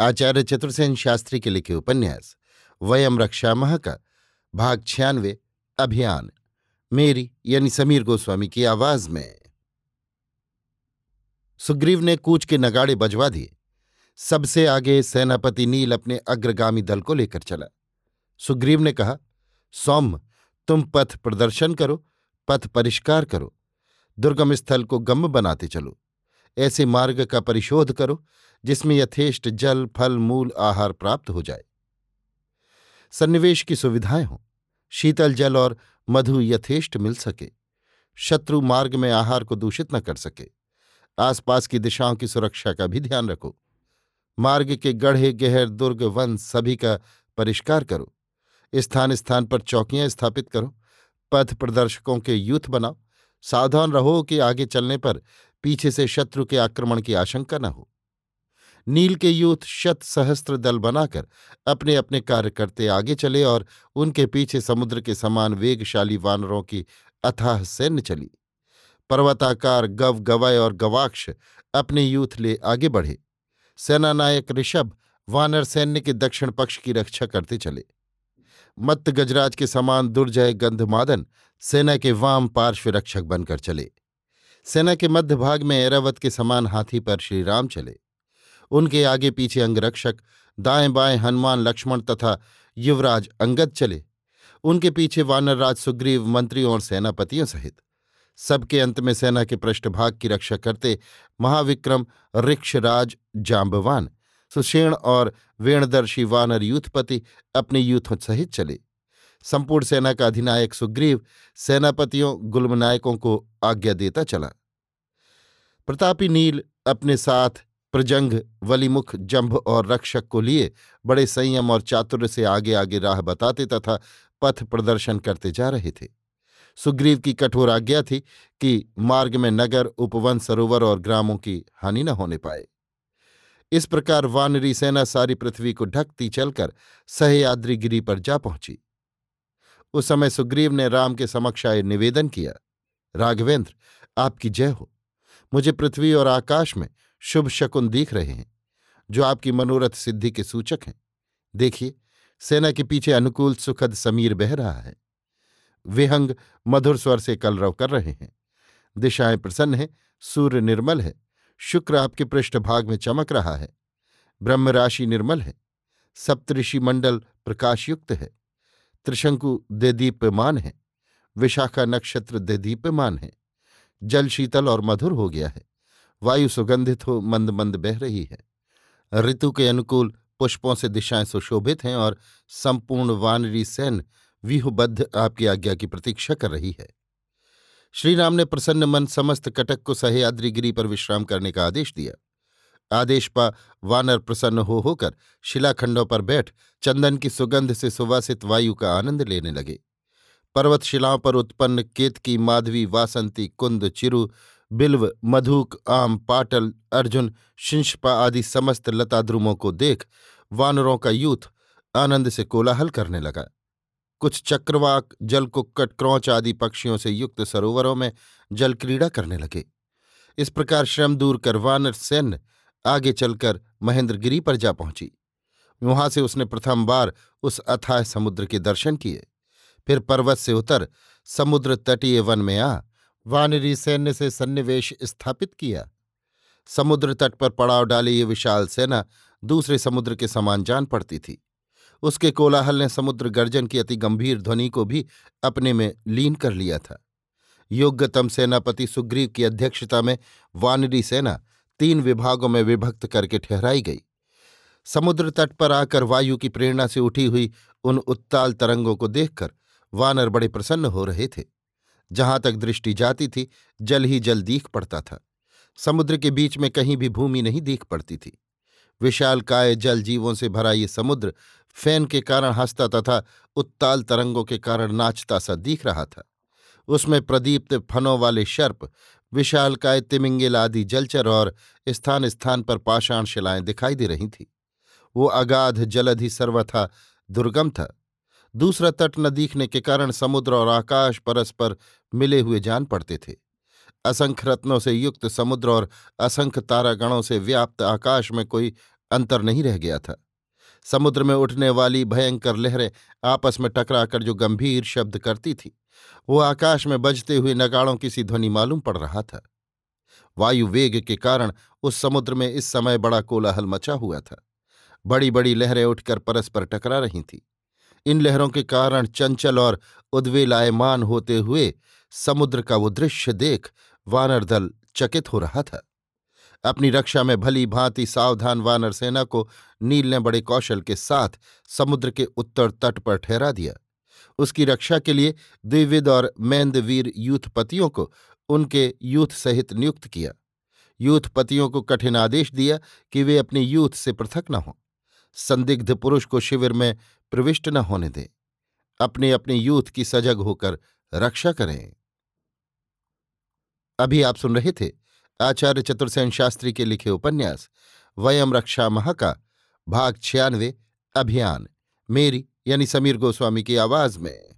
आचार्य चतुर्सेन शास्त्री के लिखे उपन्यास, वयम रक्षा मह का भाग छियानवे, अभियान। मेरी, यानी समीर गोस्वामी की आवाज़ में। सुग्रीव ने कूच के नगाड़े बजवा दिए। सबसे आगे सेनापति नील अपने अग्रगामी दल को लेकर चला। सुग्रीव ने कहा, सौम्य, तुम पथ प्रदर्शन करो, पथ परिष्कार करो। दुर्गम स्थल को गम बनाते चलो। ऐसे मार्ग का परिशोध करो, जिसमें यथेष्ट जल, फल, मूल, आहार प्राप्त हो जाए। सन्निवेश की सुविधाएँ हों, शीतल जल और मधु यथेष्ट मिल सके। शत्रु मार्ग में आहार को दूषित न कर सके। आसपास की दिशाओं की सुरक्षा का भी ध्यान रखो। मार्ग के गढ़े, गहर, दुर्ग, वन सभी का परिष्कार करो। स्थान स्थान पर चौकियाँ स्थापित करो। पथ प्रदर्शकों के यूथ बनाओ। सावधान रहो कि आगे चलने पर पीछे से शत्रु के आक्रमण की आशंका न हो। नील के यूथ शत सहस्त्र दल बनाकर अपने अपने कार्य करते आगे चले और उनके पीछे समुद्र के समान वेगशाली वानरों की अथाह सैन्य चली। पर्वताकार गव गवय और गवाक्ष अपने यूथ ले आगे बढ़े। सेनानायक ऋषभ वानर सैन्य के दक्षिण पक्ष की रक्षा करते चले। मत्त गजराज के समान दुर्जय गंधमादन सेना के वाम पार्श्व रक्षक बनकर चले। सेना के मध्य भाग में ऐरावत के समान हाथी पर श्रीराम चले। उनके आगे पीछे अंगरक्षक, दाएँ बाएँ हनुमान लक्ष्मण तथा युवराज अंगद चले। उनके पीछे वानरराज सुग्रीव मंत्रियों और सेनापतियों सहित। सबके अंत में सेना के पृष्ठभाग की रक्षा करते महाविक्रम ऋक्षराज जाम्बवान सुषेण और वेणदर्शी वानर यूथपति अपने यूथों सहित चले। संपूर्ण सेना का अधिनायक सुग्रीव सेनापतियों, गुल्मनायकों को आज्ञा देता चला। प्रतापी नील अपने साथ प्रजंग, वलिमुख, जंभ और रक्षक को लिए बड़े संयम और चातुर्य से आगे आगे राह बताते तथा पथ प्रदर्शन करते जा रहे थे। सुग्रीव की कठोर आज्ञा थी कि मार्ग में नगर, उपवन, सरोवर और ग्रामों की हानि न होने पाए। इस प्रकार वानरी सेना सारी पृथ्वी को ढकती चलकर सह्याद्रीगिरी पर जा पहुँची। उस समय सुग्रीव ने राम के समक्ष आए निवेदन किया, राघवेंद्र, आपकी जय हो। मुझे पृथ्वी और आकाश में शुभ शकुन दिख रहे हैं, जो आपकी मनोरथ सिद्धि के सूचक हैं। देखिए, सेना के पीछे अनुकूल सुखद समीर बह रहा है। विहंग मधुर स्वर से कलरव कर रहे हैं। दिशाएँ प्रसन्न हैं, सूर्य निर्मल है, शुक्र आपके पृष्ठभाग में चमक रहा है। ब्रह्म राशि निर्मल है, सप्तऋषि मंडल प्रकाशयुक्त है। त्रिशंकु देदीप्यमान है, विशाखा नक्षत्र देदीप्यमान है, जल शीतल और मधुर हो गया है, वायु सुगंधित हो, मंद मंद बह रही है। ऋतु के अनुकूल पुष्पों से दिशाएँ सुशोभित हैं और संपूर्ण वानरी सैन व्यूहबद्ध आपकी आज्ञा की प्रतीक्षा कर रही है। श्रीराम ने प्रसन्न मन समस्त कटक को सह्याद्रीगिरी पर विश्राम करने का आदेश दिया। आदेश पा वानर प्रसन्न हो होकर शिलाखंडों पर बैठ चंदन की सुगंध से सुवासित वायु का आनंद लेने लगे। पर्वत शिलाओं पर उत्पन्न केतकी माधवी वासंती, कुंद, चिरु, बिल्व, मधुक, आम, पाटल, अर्जुन, शिंशपा आदि समस्त लताद्रुमों को देख वानरों का यूथ आनंद से कोलाहल करने लगा। कुछ चक्रवाक, जलकुक्कट, क्रौच आदि पक्षियों से युक्त सरोवरों में जलक्रीड़ा करने लगे। इस प्रकार श्रम दूर कर वानर सैन्य आगे चलकर महेंद्रगिरी पर जा पहुँची। वहाँ से उसने प्रथम बार उस अथाह समुद्र के दर्शन किए। फिर पर्वत से उतर समुद्र तटीय वन में आ, वानरी सैन्य से सन्निवेश स्थापित किया। समुद्र तट पर पड़ाव डाली ये विशाल सेना दूसरे समुद्र के समान जान पड़ती थी। उसके कोलाहल ने समुद्र गर्जन की अति गंभीर ध्वनि को भी अपने में लीन कर लिया था। योग्यतम सेनापति सुग्रीव की अध्यक्षता में वानरी सेना तीन विभागों में विभक्त करके ठहराई गई। समुद्र तट पर आकर वायु की प्रेरणा से उठी हुई उन उत्ताल तरंगों को देखकर वानर बड़े प्रसन्न हो रहे थे। जहाँ तक दृष्टि जाती थी, जल ही जल दीख पड़ता था। समुद्र के बीच में कहीं भी भूमि नहीं दीख पड़ती थी। विशाल काय जल जीवों से भरा ये समुद्र फ़ैन के कारण हंसता तथा उत्ताल तरंगों के कारण नाचता सा दिख रहा था। उसमें प्रदीप्त फनों वाले शर्प विशाल काय तिमिंगिल आदि जलचर और स्थान स्थान पर पाषाण शिलाएँ दिखाई दे रही थीं। वो अगाध जलधि सर्वथा दुर्गम था। दूसरा तट न दिखने के कारण समुद्र और आकाश परस्पर मिले हुए जान पड़ते थे। असंख्य रत्नों से युक्त समुद्र और असंख्य तारागणों से व्याप्त आकाश में कोई अंतर नहीं रह गया था। समुद्र में उठने वाली भयंकर लहरें आपस में टकराकर जो गंभीर शब्द करती थी, वो आकाश में बजते हुए नगाड़ों की सी ध्वनि मालूम पड़ रहा था। वायु वेग के कारण उस समुद्र में इस समय बड़ा कोलाहल मचा हुआ था। बड़ी बड़ी लहरें उठकर परस्पर टकरा रही थीं। इन लहरों के कारण चंचल और उद्वेलायमान होते हुए समुद्र का वो दृश्य देख वानर दल चकित हो रहा था। अपनी रक्षा में भली भांति सावधान वानर सेना को नील ने बड़े कौशल के साथ समुद्र के उत्तर तट पर ठहरा दिया। उसकी रक्षा के लिए द्विविद और मैंदवीर यूथपतियों को उनके यूथ सहित नियुक्त किया। यूथपतियों को कठिन आदेश दिया कि वे अपने यूथ से पृथक न हों। संदिग्ध पुरुष को शिविर में प्रविष्ट न होने दें। अपने अपने यूथ की सजग होकर रक्षा करें। अभी आप सुन रहे थे आचार्य चतुर्सेन शास्त्री के लिखे उपन्यास वयम रक्षा मह का भाग छियानवे, अभियान, मेरी यानी समीर गोस्वामी की आवाज़ में।